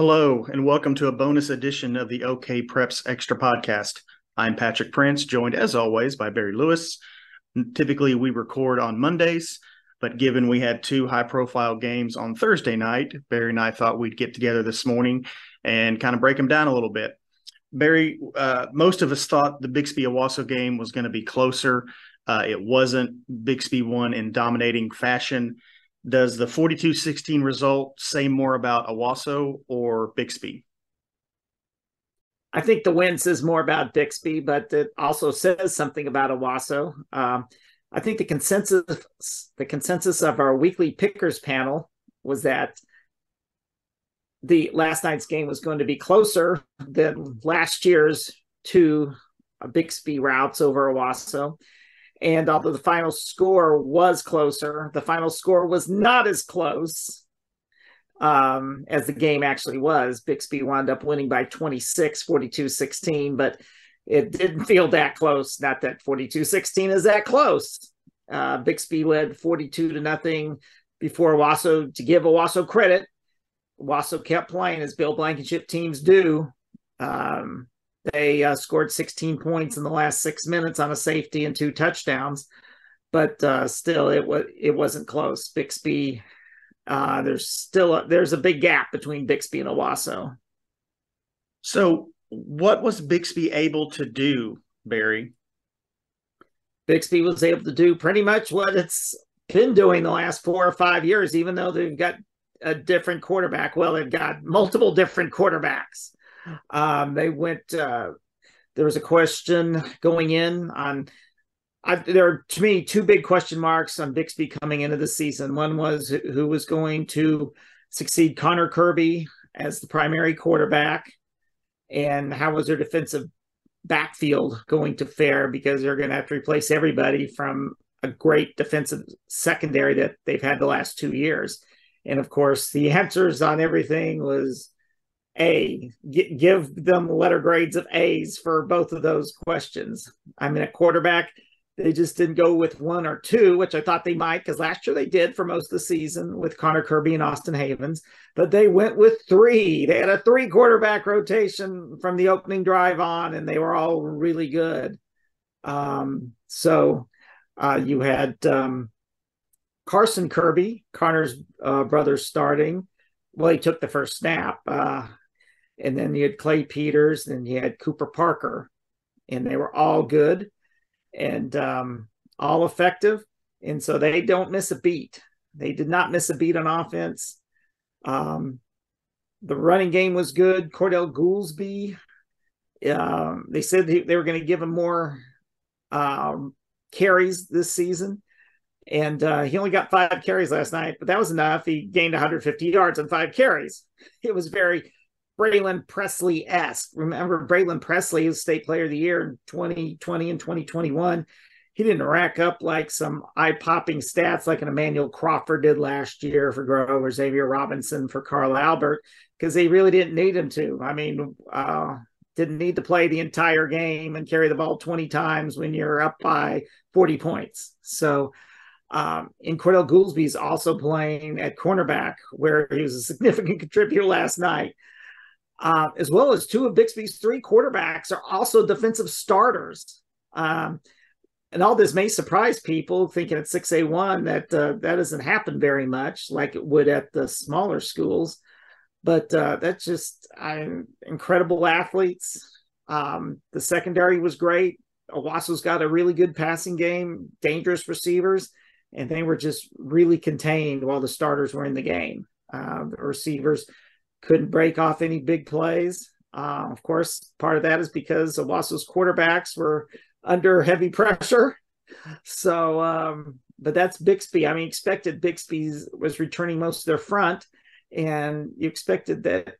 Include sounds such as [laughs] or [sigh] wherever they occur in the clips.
Hello, and welcome to a bonus edition of the OK Preps Extra Podcast. I'm Patrick Prince, joined as always by Barry Lewis. Typically, we record on Mondays, but given we had two high profile games on Thursday night, Barry and I thought we'd get together this morning and kind of break them down a little bit. Barry, uh, most of us thought the Bixby Owasso game was going to be closer. Uh, it wasn't. Bixby won in dominating fashion. Does the 42 16 result say more about Owasso or Bixby? I think the win says more about Bixby, but it also says something about Owasso. Um, I think the consensus the consensus of our weekly pickers panel was that the last night's game was going to be closer than last year's two Bixby routs over Owasso. And although the final score was closer, the final score was not as close um, as the game actually was. Bixby wound up winning by 26, 42 16, but it didn't feel that close. Not that 42 16 is that close. Uh, Bixby led 42 to nothing before Owasso. To give Owasso credit, Owasso kept playing as Bill Blankenship teams do. Um, they uh, scored 16 points in the last six minutes on a safety and two touchdowns, but uh, still, it was it wasn't close. Bixby, uh, there's still a, there's a big gap between Bixby and Owasso. So, what was Bixby able to do, Barry? Bixby was able to do pretty much what it's been doing the last four or five years, even though they've got a different quarterback. Well, they've got multiple different quarterbacks. Um, they went. Uh, there was a question going in on. I, there are to me two big question marks on Bixby coming into the season. One was who was going to succeed Connor Kirby as the primary quarterback, and how was their defensive backfield going to fare because they're going to have to replace everybody from a great defensive secondary that they've had the last two years. And of course, the answers on everything was A. G- give them letter grades of A's for both of those questions. I mean, at quarterback, they just didn't go with one or two, which I thought they might because last year they did for most of the season with Connor Kirby and Austin Havens. But they went with three. They had a three quarterback rotation from the opening drive on, and they were all really good. Um, so uh, you had um, Carson Kirby, Connor's uh, brother, starting. Well, he took the first snap. Uh, and then you had Clay Peters, and you had Cooper Parker, and they were all good and um, all effective. And so they don't miss a beat. They did not miss a beat on offense. Um, the running game was good. Cordell Goolsby, um, they said they were going to give him more um, carries this season. And uh, he only got five carries last night, but that was enough. He gained 150 yards on five carries. It was very Braylon Presley esque. Remember, Braylon Presley was state player of the year in 2020 and 2021. He didn't rack up like some eye popping stats like an Emmanuel Crawford did last year for Grove or Xavier Robinson for Carl Albert because they really didn't need him to. I mean, uh, didn't need to play the entire game and carry the ball 20 times when you're up by 40 points. So, um, and Cordell Goolsby's also playing at cornerback, where he was a significant [laughs] contributor last night uh, as well as two of Bixby's three quarterbacks are also defensive starters. Um, and all this may surprise people thinking at 6A1 that uh, that doesn't happen very much like it would at the smaller schools. But uh, that's just incredible athletes. Um, the secondary was great. Owasso's got a really good passing game, dangerous receivers, and they were just really contained while the starters were in the game. Uh, the receivers couldn't break off any big plays. Uh, of course, part of that is because Owasso's quarterbacks were under heavy pressure. So, um, but that's Bixby. I mean, expected Bixby was returning most of their front, and you expected that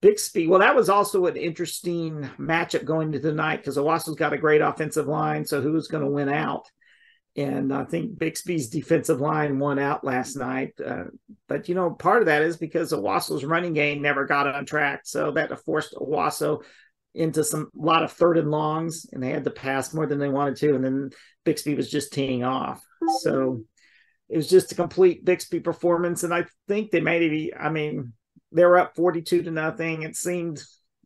Bixby, well, that was also an interesting matchup going to the night because Owasso's got a great offensive line. So who's going to win out? And I think Bixby's defensive line won out last night. Uh, but, you know, part of that is because Owasso's running game never got on track. So that forced Owasso into some lot of third and longs, and they had to pass more than they wanted to. And then Bixby was just teeing off. So it was just a complete Bixby performance. And I think they maybe, I mean, they were up 42 to nothing. It seemed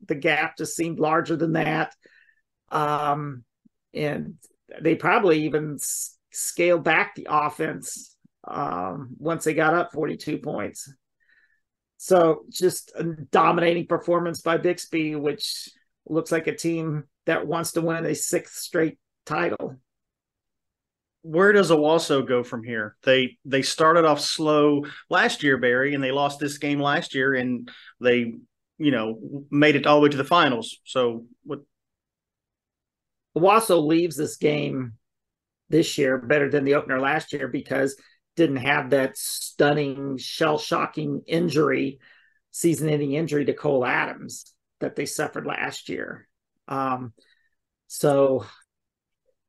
the gap just seemed larger than that. Um, and they probably even s- scaled back the offense um, once they got up 42 points. So just a dominating performance by Bixby, which looks like a team that wants to win a sixth straight title where does Owasso go from here? They they started off slow last year, Barry, and they lost this game last year, and they you know made it all the way to the finals. So what? Owasso leaves this game this year better than the opener last year because didn't have that stunning, shell shocking injury, season ending injury to Cole Adams that they suffered last year. Um, so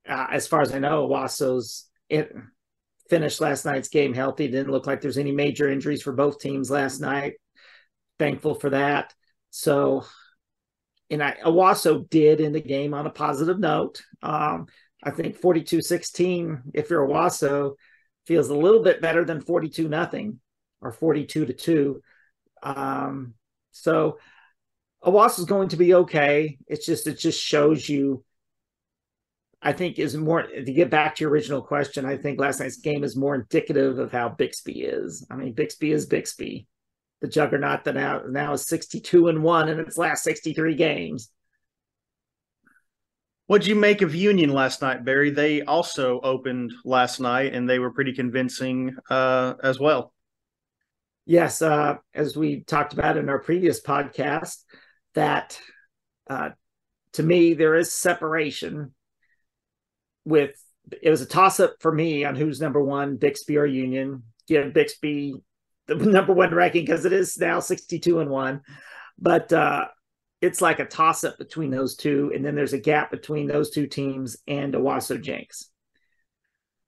uh, as far as I know, Owasso's it finished last night's game healthy. Didn't look like there's any major injuries for both teams last night. Thankful for that. So, and I Owasso did in the game on a positive note. Um, I think 42-16, if you're Owasso, feels a little bit better than 42 nothing or 42 to 2. Um, so Owasso is going to be okay. It's just it just shows you I think is more to get back to your original question. I think last night's game is more indicative of how Bixby is. I mean, Bixby is Bixby, the juggernaut that now now is sixty two and one in its last sixty three games. What'd you make of Union last night, Barry? They also opened last night, and they were pretty convincing uh, as well. Yes, uh, as we talked about in our previous podcast, that uh, to me there is separation with it was a toss up for me on who's number one, Bixby or Union. Give Bixby the [laughs] number one ranking because it is now 62 and one. But uh, it's like a toss up between those two. And then there's a gap between those two teams and Owasso Jenks.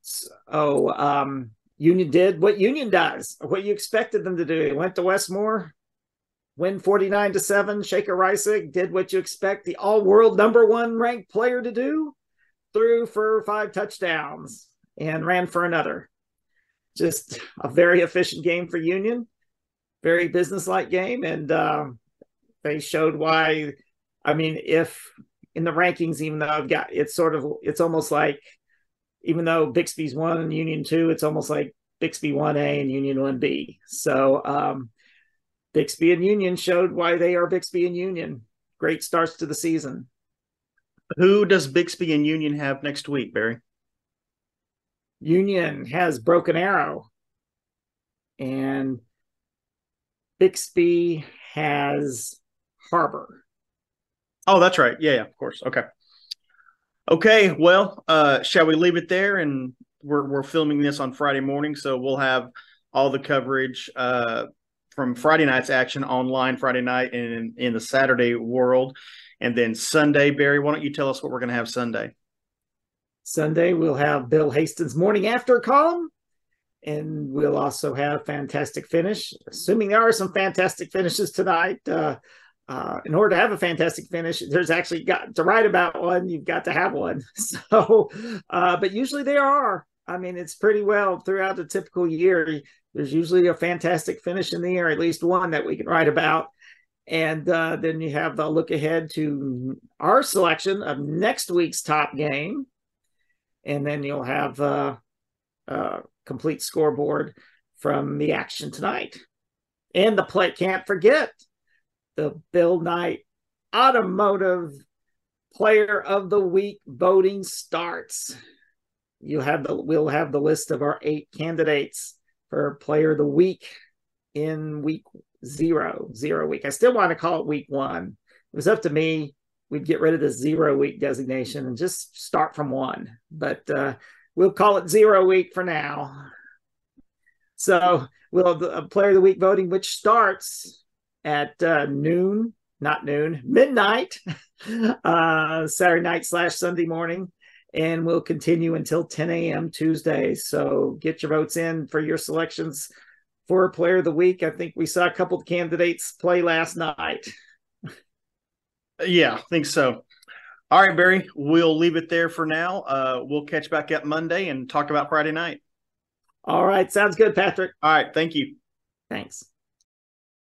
So um, Union did what Union does, what you expected them to do. They went to Westmoore, win 49 to 7. Shaker Reisig did what you expect the all world number one ranked player to do threw for five touchdowns and ran for another. Just a very efficient game for Union, very businesslike game, and uh, they showed why. I mean, if in the rankings, even though I've got it's sort of it's almost like even though Bixby's one and Union two, it's almost like Bixby one A and Union one B. So um, Bixby and Union showed why they are Bixby and Union. Great starts to the season. Who does Bixby and Union have next week, Barry? Union has Broken Arrow, and Bixby has Harbor. Oh, that's right. Yeah, yeah, of course. Okay. Okay, well, uh, shall we leave it there? And we're we're filming this on Friday morning, so we'll have all the coverage uh, from Friday night's action online Friday night and in, in the Saturday world. And then Sunday, Barry, why don't you tell us what we're going to have Sunday? Sunday, we'll have Bill Haisten's morning after column. And we'll also have fantastic finish, assuming there are some fantastic finishes tonight. Uh, uh, in order to have a fantastic finish, there's actually got to write about one. You've got to have one. [laughs] So, uh, but usually there are. I mean, it's pretty well throughout the typical year. There's usually a fantastic finish in the year, at least one that we can write about. And uh, then you have the look ahead to our selection of next week's top game. And then you'll have uh, a complete scoreboard from the action tonight. And the play, can't forget the Bill Knight Automotive Player of the Week voting starts. You have the we'll have the list of our eight candidates for Player of the Week in week zero, zero week. I still want to call it week one. It was up to me. We'd get rid of the zero week designation and just start from one. But uh, we'll call it zero week for now. So we'll have the player of the week voting, which starts at uh, noon, not noon, midnight, [laughs] uh, Saturday night slash Sunday morning. And we'll continue until 10 a.m. Tuesday. So get your votes in for your selections for player of the week. I think we saw a couple of candidates play last night. Yeah, I think so. All right, Barry, we'll leave it there for now. Uh, we'll catch back up Monday and talk about Friday night. All right, sounds good, Patrick. All right, thank you. Thanks.